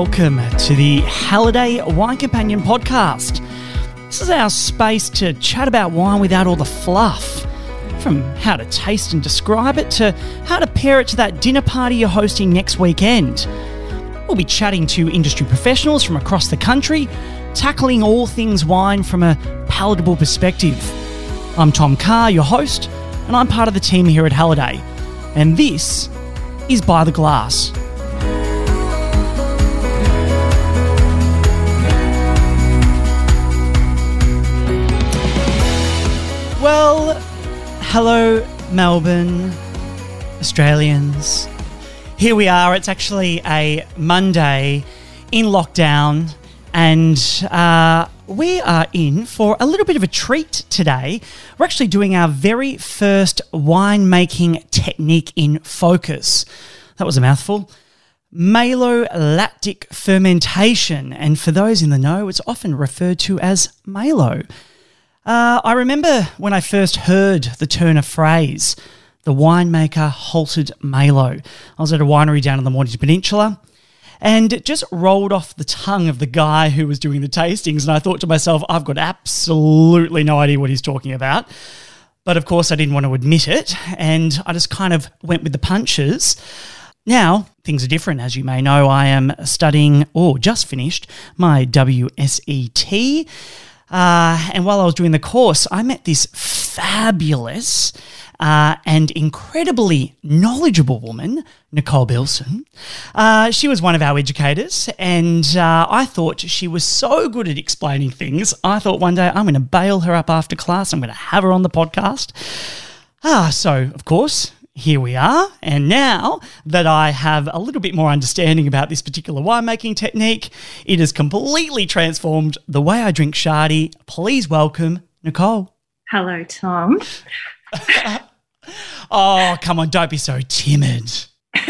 welcome to the Halliday Wine Companion podcast. This is our space to chat about wine without all the fluff. From how to taste and describe it to how to pair it to that dinner party you're hosting next weekend. We'll be chatting to industry professionals from across the country, tackling all things wine from a palatable perspective. I'm Tom Carr, your host, and I'm part of the team here at Halliday. And this is By the Glass. Well, hello, Melbourne, Australians. Here we are. It's actually a Monday in lockdown, and uh, we are in for a little bit of a treat today. We're actually doing our very first winemaking technique in focus. That was a mouthful. Malolactic fermentation, and for those in the know, it's often referred to as Malo. Uh, I remember when I first heard the turn of phrase, the winemaker halted Malo. I was at a winery down in the Mornington Peninsula and it just rolled off the tongue of the guy who was doing the tastings. And I thought to myself, I've got absolutely no idea what he's talking about. But of course, I didn't want to admit it. And I just kind of went with the punches. Now, things are different. As you may know, I am studying, or just finished, my WSET. Uh, and while I was doing the course, I met this fabulous uh, and incredibly knowledgeable woman, Nicole Bilson. Uh, she was one of our educators, and uh, I thought she was so good at explaining things. I thought one day I'm going to bail her up after class, I'm going to have her on the podcast. Ah, so of course, here we are. And now that I have a little bit more understanding about this particular winemaking technique, it has completely transformed the way I drink Shardy. Please welcome Nicole. Hello, Tom. oh, come on, don't be so timid.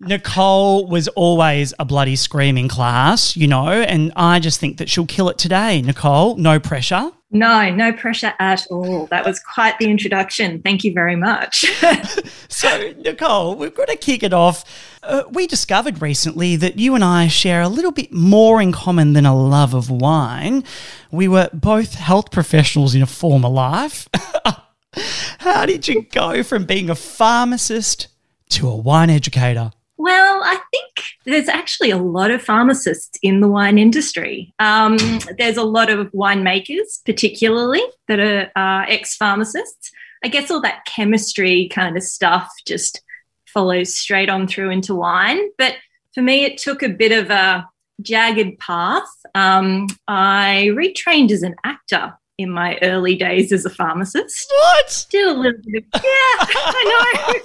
Nicole was always a bloody screaming class, you know, and I just think that she'll kill it today. Nicole, no pressure. No, no pressure at all. That was quite the introduction. Thank you very much. so, Nicole, we're going to kick it off. Uh, we discovered recently that you and I share a little bit more in common than a love of wine. We were both health professionals in a former life. How did you go from being a pharmacist to a wine educator? Well, I think there's actually a lot of pharmacists in the wine industry. Um, there's a lot of winemakers, particularly, that are uh, ex pharmacists. I guess all that chemistry kind of stuff just follows straight on through into wine. But for me, it took a bit of a jagged path. Um, I retrained as an actor in my early days as a pharmacist. What? Did a little bit of, yeah, I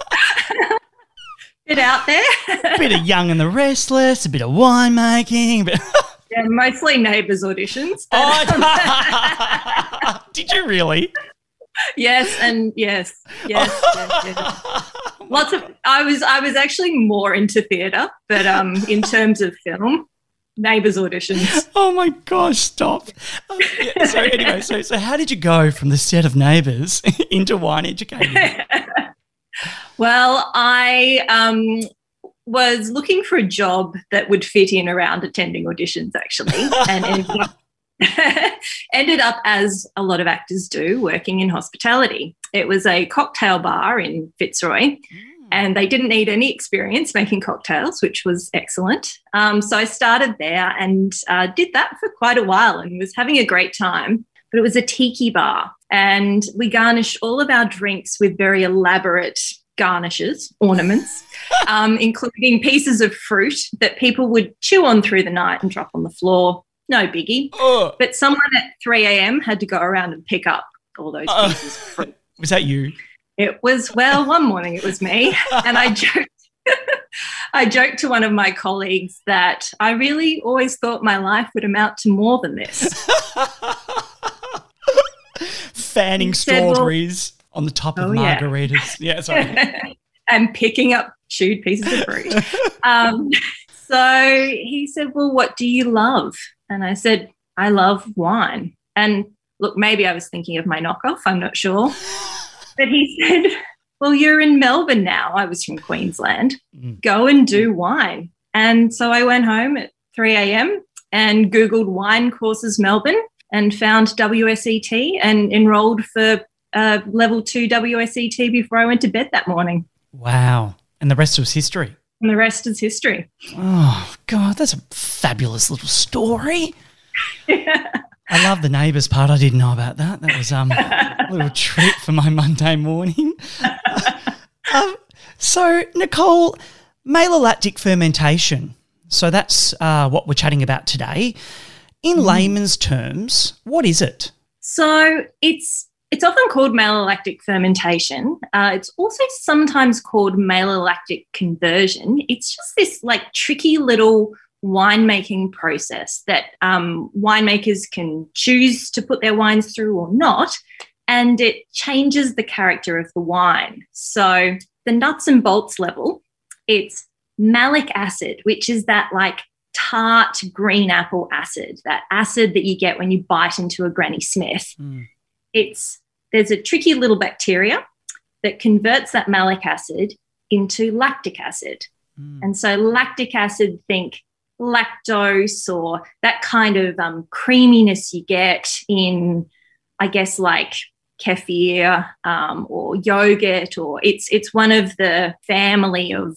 know. bit out there. a bit of Young and the Restless, a bit of winemaking. But yeah, mostly neighbours auditions. oh, did you really? Yes, and yes, yes, yes, yes. Lots of. I was. I was actually more into theatre, but um, in terms of film, neighbours auditions. Oh my gosh! Stop. Um, yeah, so anyway, so so how did you go from the set of Neighbours into wine educating? Well, I um, was looking for a job that would fit in around attending auditions, actually, and ended up, ended up, as a lot of actors do, working in hospitality. It was a cocktail bar in Fitzroy. And they didn't need any experience making cocktails, which was excellent. Um, so I started there and uh, did that for quite a while and was having a great time. But it was a tiki bar, and we garnished all of our drinks with very elaborate garnishes, ornaments, um, including pieces of fruit that people would chew on through the night and drop on the floor. No biggie. Oh. But someone at 3 a.m. had to go around and pick up all those Uh, pieces of fruit. Was that you? It was, well, one morning it was me. And I joked. I joked to one of my colleagues that I really always thought my life would amount to more than this. Fanning said, well- strawberries on the top of Oh, yeah. margaritas. Yeah, sorry. and picking up chewed pieces of fruit. um, so he said, Well, what do you love? And I said, I love wine. And look, maybe I was thinking of my knockoff, I'm not sure. But he said, Well, you're in Melbourne now. I was from Queensland. Mm. Go and do wine. And so I went home at 3 a.m. and Googled wine courses Melbourne and found WSET and enrolled for uh, level two WSET before I went to bed that morning. Wow. And the rest was history. And the rest is history. Oh, God, that's a fabulous little story. I love the neighbours part. I didn't know about that. That was um, a little treat for my Monday morning. um, so, Nicole, malolactic fermentation. So that's uh, what we're chatting about today. In mm. layman's terms, what is it? So it's it's often called malolactic fermentation. Uh, it's also sometimes called malolactic conversion. It's just this like tricky little winemaking process that um, winemakers can choose to put their wines through or not, and it changes the character of the wine. So the nuts and bolts level, it's malic acid, which is that like tart green apple acid, that acid that you get when you bite into a Granny Smith. Mm. It's there's a tricky little bacteria that converts that malic acid into lactic acid. Mm. And so lactic acid, think lactose or that kind of um, creaminess you get in, I guess, like kefir um, or yogurt, or it's it's one of the family of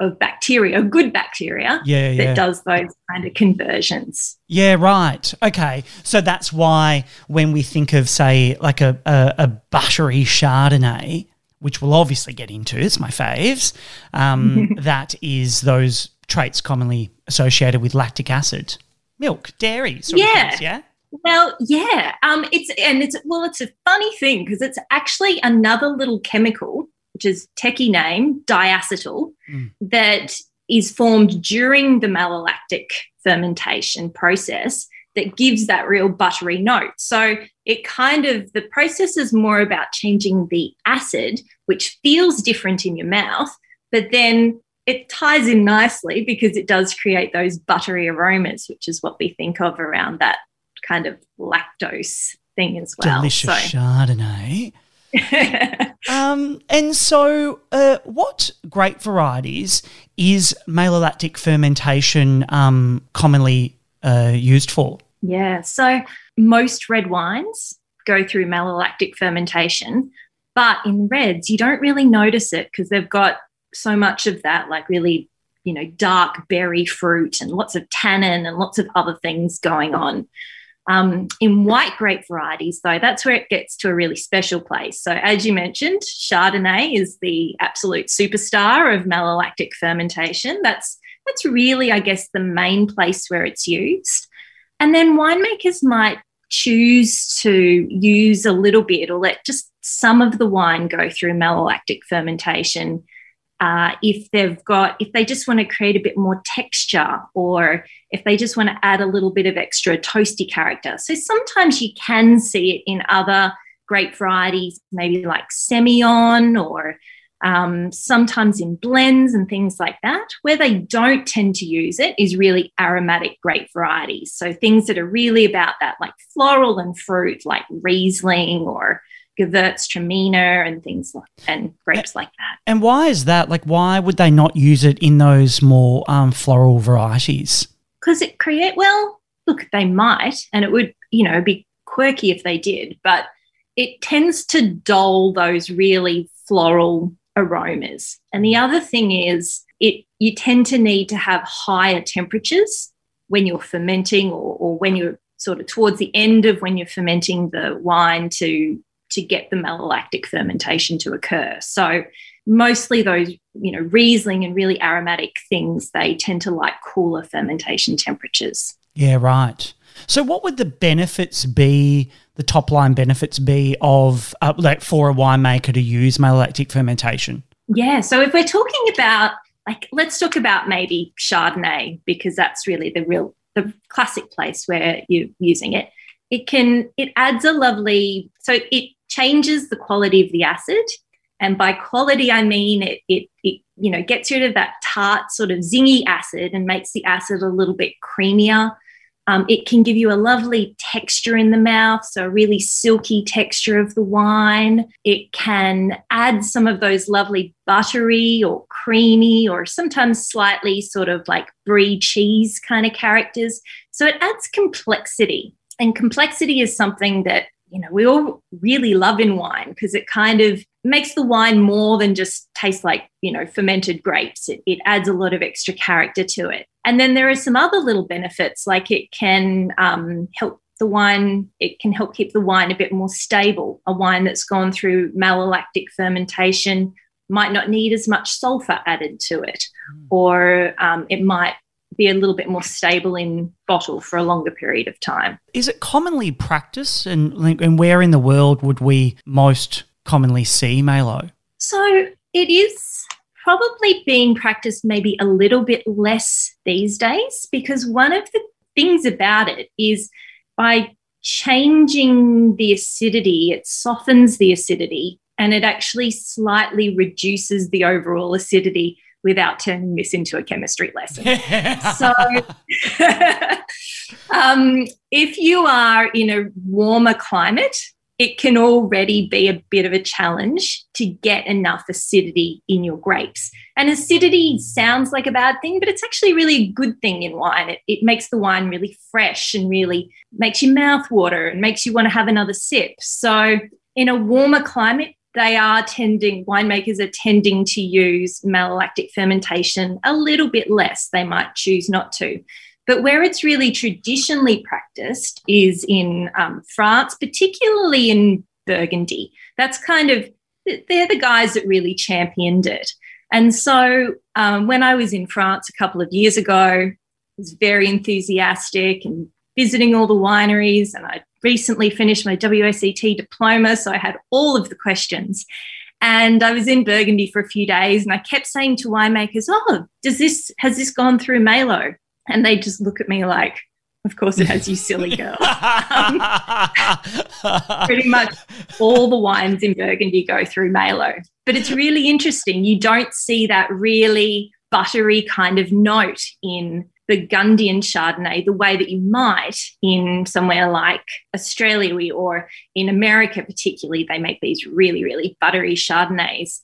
of bacteria, good bacteria, yeah, yeah. that does those kind of conversions. Yeah, right. Okay. So that's why when we think of, say, like a, a, a buttery Chardonnay, which we'll obviously get into, it's my faves, um, that is those traits commonly associated with lactic acid, milk, dairy, yeah. Things, yeah. Well, yeah. Um, it's and it's well, it's a funny thing because it's actually another little chemical which is techie name, diacetyl, mm. that is formed during the malolactic fermentation process that gives that real buttery note. So it kind of, the process is more about changing the acid, which feels different in your mouth, but then it ties in nicely because it does create those buttery aromas, which is what we think of around that kind of lactose thing as well. Delicious so, Chardonnay. um, and so, uh, what grape varieties is malolactic fermentation um, commonly uh, used for? Yeah, so most red wines go through malolactic fermentation, but in reds, you don't really notice it because they've got so much of that, like really, you know, dark berry fruit and lots of tannin and lots of other things going on. Um, in white grape varieties, though, that's where it gets to a really special place. So, as you mentioned, Chardonnay is the absolute superstar of malolactic fermentation. That's that's really, I guess, the main place where it's used. And then winemakers might choose to use a little bit or let just some of the wine go through malolactic fermentation uh, if they've got if they just want to create a bit more texture or if they just want to add a little bit of extra toasty character. So sometimes you can see it in other grape varieties maybe like semillon or um, sometimes in blends and things like that. Where they don't tend to use it is really aromatic grape varieties. So things that are really about that like floral and fruit like riesling or Gewürztraminer and things like and grapes like that. And why is that? Like, why would they not use it in those more um, floral varieties? Because it create well, look, they might, and it would you know be quirky if they did, but it tends to dull those really floral aromas. And the other thing is, it you tend to need to have higher temperatures when you're fermenting or, or when you're sort of towards the end of when you're fermenting the wine to to get the malolactic fermentation to occur. So mostly those, you know, Riesling and really aromatic things, they tend to like cooler fermentation temperatures. Yeah, right. So what would the benefits be, the top line benefits be of uh, like for a winemaker to use malolactic fermentation? Yeah, so if we're talking about like let's talk about maybe Chardonnay because that's really the real the classic place where you're using it. It can it adds a lovely so it changes the quality of the acid. And by quality, I mean it, it, it, you know, gets rid of that tart sort of zingy acid and makes the acid a little bit creamier. Um, it can give you a lovely texture in the mouth, so a really silky texture of the wine. It can add some of those lovely buttery or creamy or sometimes slightly sort of like brie cheese kind of characters. So it adds complexity. And complexity is something that you know we all really love in wine because it kind of makes the wine more than just taste like you know fermented grapes. It, it adds a lot of extra character to it. And then there are some other little benefits like it can um, help the wine it can help keep the wine a bit more stable. A wine that's gone through malolactic fermentation might not need as much sulfur added to it. Mm. or um, it might be a little bit more stable in bottle for a longer period of time. Is it commonly practiced, and, and where in the world would we most commonly see Malo? So it is probably being practiced maybe a little bit less these days because one of the things about it is by changing the acidity, it softens the acidity and it actually slightly reduces the overall acidity without turning this into a chemistry lesson. so, um, if you are in a warmer climate, it can already be a bit of a challenge to get enough acidity in your grapes. And acidity sounds like a bad thing, but it's actually really a good thing in wine. It, it makes the wine really fresh and really makes your mouth water and makes you want to have another sip. So, in a warmer climate, they are tending, winemakers are tending to use malolactic fermentation a little bit less. They might choose not to. But where it's really traditionally practiced is in um, France, particularly in Burgundy. That's kind of, they're the guys that really championed it. And so um, when I was in France a couple of years ago, I was very enthusiastic and visiting all the wineries and I recently finished my WSET diploma, so I had all of the questions. And I was in Burgundy for a few days and I kept saying to winemakers, Oh, does this has this gone through Malo? And they just look at me like, of course it has, you silly girl. um, pretty much all the wines in Burgundy go through Malo. But it's really interesting. You don't see that really buttery kind of note in Burgundian Chardonnay the way that you might in somewhere like Australia or in America, particularly. They make these really, really buttery Chardonnays.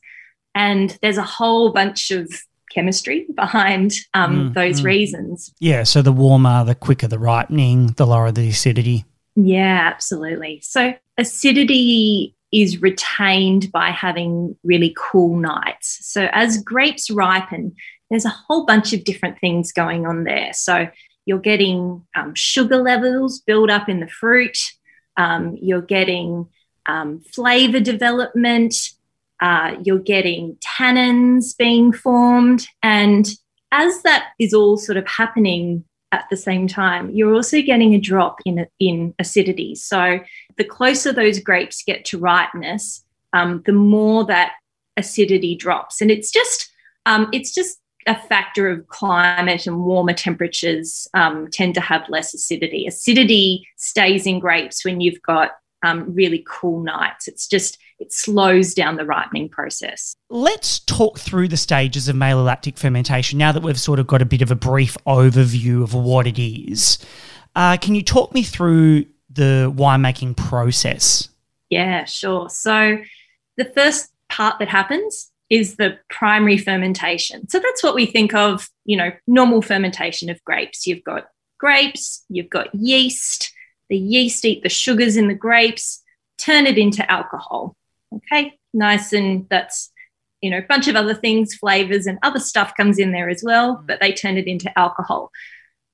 And there's a whole bunch of chemistry behind um, mm, those mm. reasons. Yeah. So the warmer, the quicker the ripening, the lower the acidity. Yeah, absolutely. So acidity is retained by having really cool nights. So as grapes ripen, there's a whole bunch of different things going on there. So you're getting um, sugar levels build up in the fruit, um, you're getting um, flavor development, uh, you're getting tannins being formed. And as that is all sort of happening at the same time, you're also getting a drop in, in acidity. So the closer those grapes get to ripeness, um, the more that acidity drops. And it's just, um, it's just a factor of climate and warmer temperatures um, tend to have less acidity. Acidity stays in grapes when you've got um, really cool nights. It's just, it slows down the ripening process. Let's talk through the stages of malolactic fermentation now that we've sort of got a bit of a brief overview of what it is. Uh, can you talk me through the winemaking process? Yeah, sure. So the first part that happens is the primary fermentation. So that's what we think of, you know, normal fermentation of grapes. You've got grapes, you've got yeast, the yeast eat the sugars in the grapes, turn it into alcohol. Okay, nice and that's you know a bunch of other things, flavors and other stuff comes in there as well, but they turn it into alcohol.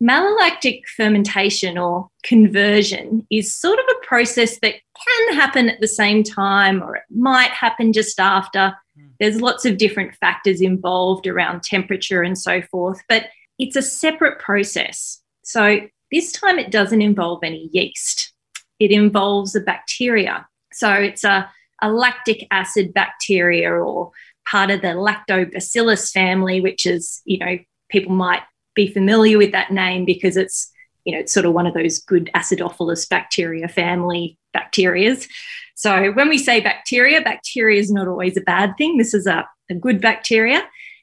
Malolactic fermentation or conversion is sort of a process that can happen at the same time or it might happen just after. There's lots of different factors involved around temperature and so forth, but it's a separate process. So this time it doesn't involve any yeast, it involves a bacteria. So it's a, a lactic acid bacteria or part of the lactobacillus family, which is, you know, people might be familiar with that name because it's, you know, it's sort of one of those good acidophilus bacteria family bacterias. So when we say bacteria, bacteria is not always a bad thing. This is a, a good bacteria.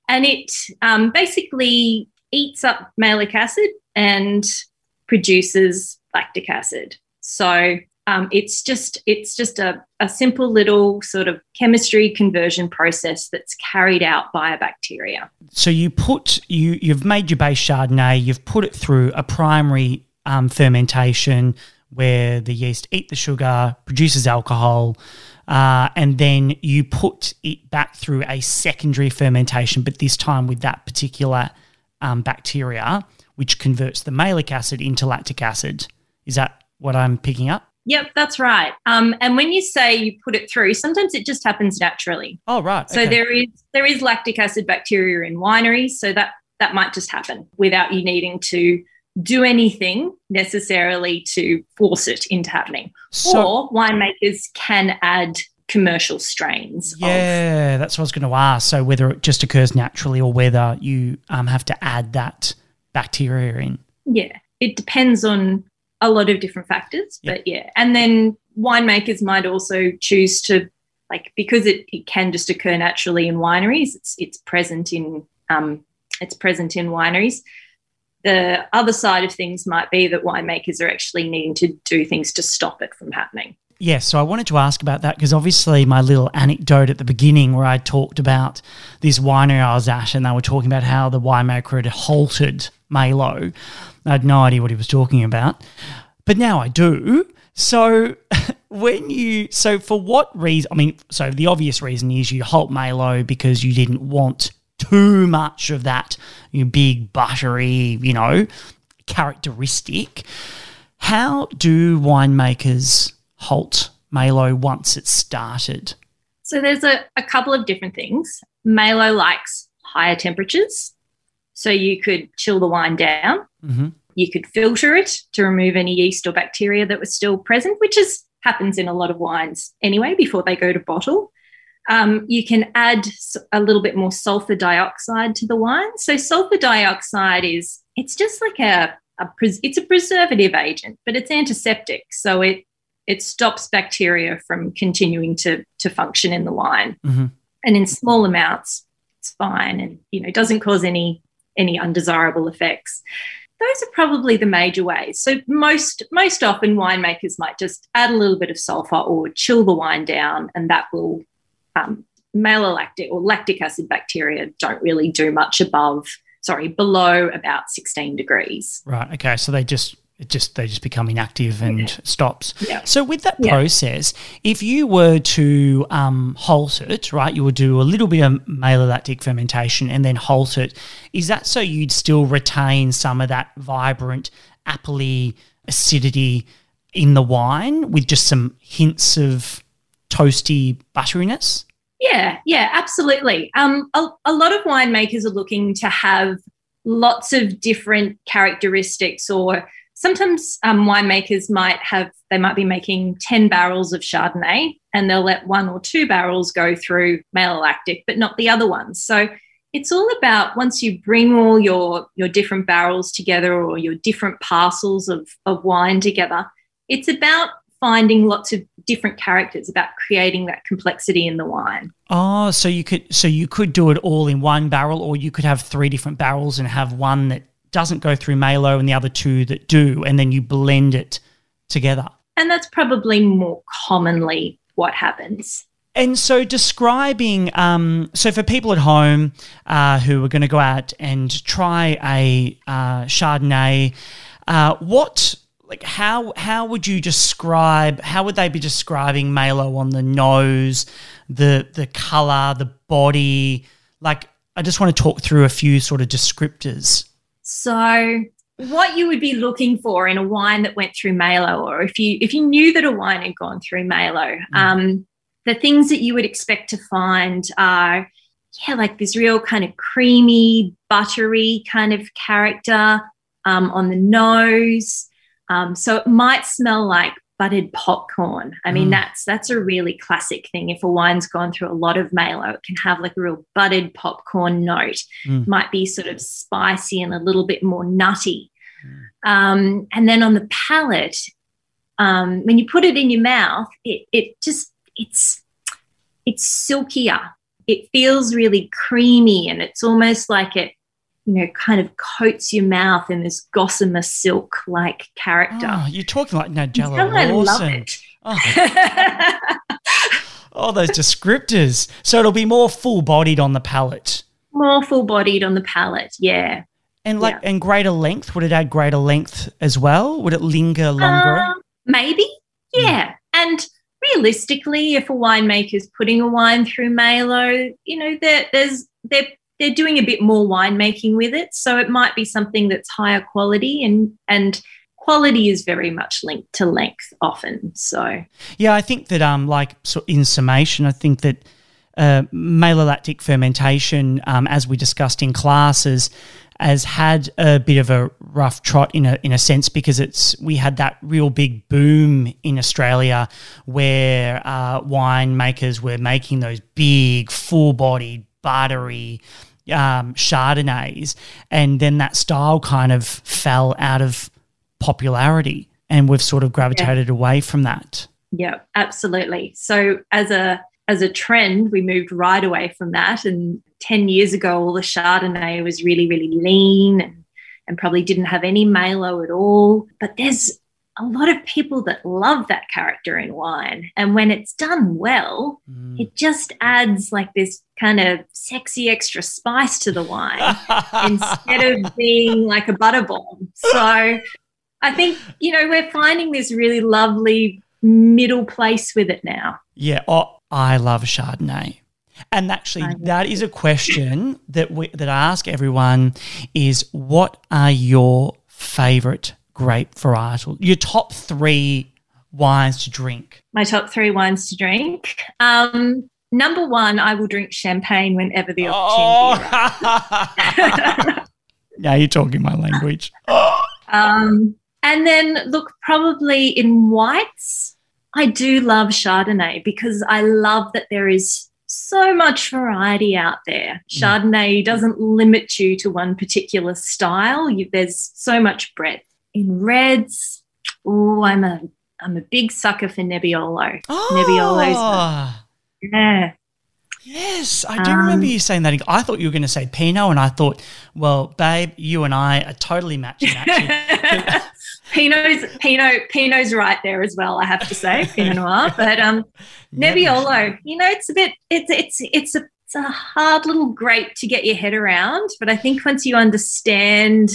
And it um, basically eats up malic acid and produces lactic acid. So um, it's just it's just a, a simple little sort of chemistry conversion process that's carried out by a bacteria. So you put you you've made your base Chardonnay, you've put it through a primary um, fermentation where the yeast eat the sugar, produces alcohol, uh, and then you put it back through a secondary fermentation, but this time with that particular um, bacteria, which converts the malic acid into lactic acid. Is that what I'm picking up? Yep, that's right. Um, and when you say you put it through, sometimes it just happens naturally. Oh, right. So okay. there is there is lactic acid bacteria in wineries, so that that might just happen without you needing to do anything necessarily to force it into happening. So, or winemakers can add commercial strains. Yeah, of, that's what I was going to ask. So whether it just occurs naturally or whether you um, have to add that bacteria in. Yeah, it depends on a lot of different factors, yep. but yeah. And then winemakers might also choose to like because it, it can just occur naturally in wineries. It's it's present in um, it's present in wineries. The other side of things might be that winemakers are actually needing to do things to stop it from happening. Yes, so I wanted to ask about that because obviously my little anecdote at the beginning where I talked about this winery I was at and they were talking about how the winemaker had halted Malo. I had no idea what he was talking about, but now I do. So when you so for what reason? I mean, so the obvious reason is you halt Malo because you didn't want too much of that you know, big buttery, you know, characteristic. How do winemakers halt Malo once it's started? So there's a, a couple of different things. Malo likes higher temperatures. So you could chill the wine down. Mm-hmm. You could filter it to remove any yeast or bacteria that was still present, which is happens in a lot of wines anyway before they go to bottle. Um, you can add a little bit more sulfur dioxide to the wine. So sulfur dioxide is it's just like a, a it's a preservative agent, but it's antiseptic. So it it stops bacteria from continuing to to function in the wine. Mm-hmm. And in small amounts, it's fine, and you know doesn't cause any any undesirable effects. Those are probably the major ways. So most most often winemakers might just add a little bit of sulfur or chill the wine down, and that will um, malolactic or lactic acid bacteria don't really do much above, sorry, below about 16 degrees. Right. Okay. So they just it just they just become inactive and yeah. stops. Yeah. So with that process, yeah. if you were to um, halt it, right, you would do a little bit of malolactic fermentation and then halt it. Is that so you'd still retain some of that vibrant appley acidity in the wine with just some hints of toasty butteriness? Yeah, yeah, absolutely. Um, a, a lot of winemakers are looking to have lots of different characteristics or sometimes um, winemakers might have they might be making 10 barrels of chardonnay and they'll let one or two barrels go through malolactic but not the other ones so it's all about once you bring all your your different barrels together or your different parcels of, of wine together it's about finding lots of different characters about creating that complexity in the wine. Oh, so you could so you could do it all in one barrel or you could have three different barrels and have one that doesn't go through Malo and the other two that do and then you blend it together. And that's probably more commonly what happens. And so, describing, um, so for people at home uh, who are going to go out and try a uh, Chardonnay, uh, what like how how would you describe how would they be describing Malo on the nose, the the color, the body? Like I just want to talk through a few sort of descriptors. So what you would be looking for in a wine that went through Malo, or if you if you knew that a wine had gone through Malo, mm. um, the things that you would expect to find are yeah, like this real kind of creamy, buttery kind of character um, on the nose. Um, so it might smell like buttered popcorn. I mean, mm. that's that's a really classic thing. If a wine's gone through a lot of Malo, it can have like a real buttered popcorn note. Mm. Might be sort of spicy and a little bit more nutty. Mm. Um, and then on the palate, um, when you put it in your mouth, it it just it's it's silkier. It feels really creamy, and it's almost like it you know, kind of coats your mouth in this gossamer silk like character. Oh, you're talking like Nigella I Lawson. it. Oh, oh, those descriptors. So it'll be more full bodied on the palate. More full bodied on the palate, yeah. And like Yeah. and greater length, would it add greater length as well? Would it linger longer? Um, maybe, yeah. Hmm. And realistically, if a winemaker's putting a wine through Malo, you know, there, there's they're they're doing a bit more winemaking with it, so it might be something that's higher quality and and quality is very much linked to length often. So Yeah, I think that um, like so in summation, I think that uh, malolactic fermentation, um, as we discussed in classes, has had a bit of a rough trot in a in a sense because it's we had that real big boom in Australia where uh, winemakers were making those big full bodied buttery um, chardonnays, and then that style kind of fell out of popularity, and we've sort of gravitated away from that. Yeah, absolutely. So as a as a trend, we moved right away from that. And ten years ago, all the Chardonnay was really, really lean and and probably didn't have any Malo at all. But there's a lot of people that love that character in wine, and when it's done well, Mm. it just adds like this kind of sexy extra spice to the wine instead of being like a butter bomb. So I think, you know, we're finding this really lovely middle place with it now. Yeah, oh, I love Chardonnay. And actually, that is a question that we, that I ask everyone: is what are your favorite grape varietal? Your top three wines to drink? My top three wines to drink. Um, number one, I will drink champagne whenever the opportunity Oh. now you're talking my language. Um, and then, look, probably in whites, I do love Chardonnay because I love that there is so much variety out there. Chardonnay doesn't limit you to one particular style. You, there's so much breadth. In reds, oh, I'm a I'm a big sucker for Nebbiolo. Nebbiolo's Oh, Yeah, yes, I do Um, remember you saying that. I thought you were going to say Pinot, and I thought, well, babe, you and I are totally matching. Actually, Pinot's Pinot Pinot's right there as well. I have to say Pinot Noir, but um, Nebbiolo, you know, it's a bit, it's it's it's a it's a hard little grape to get your head around. But I think once you understand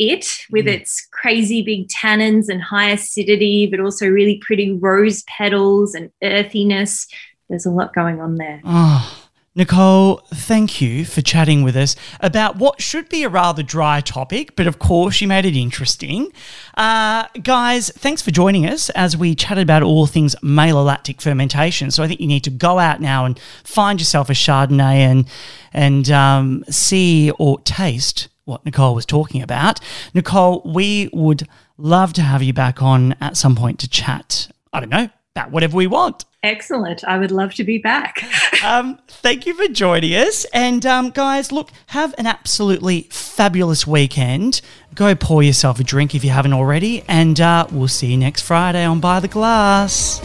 it with Mm. its crazy big tannins and high acidity, but also really pretty rose petals and earthiness, there's a lot going on there. Oh, Nicole, thank you for chatting with us about what should be a rather dry topic, but of course you made it interesting. Uh, guys, thanks for joining us as we chatted about all things malolactic fermentation. So I think you need to go out now and find yourself a Chardonnay and and um, see or taste what Nicole was talking about. Nicole, we would love to have you back on at some point to chat. I don't know about whatever we want. Excellent. I would love to be back. um, thank you for joining us. And um, guys, look, have an absolutely fabulous weekend. Go pour yourself a drink if you haven't already. And uh, we'll see you next Friday on By the Glass.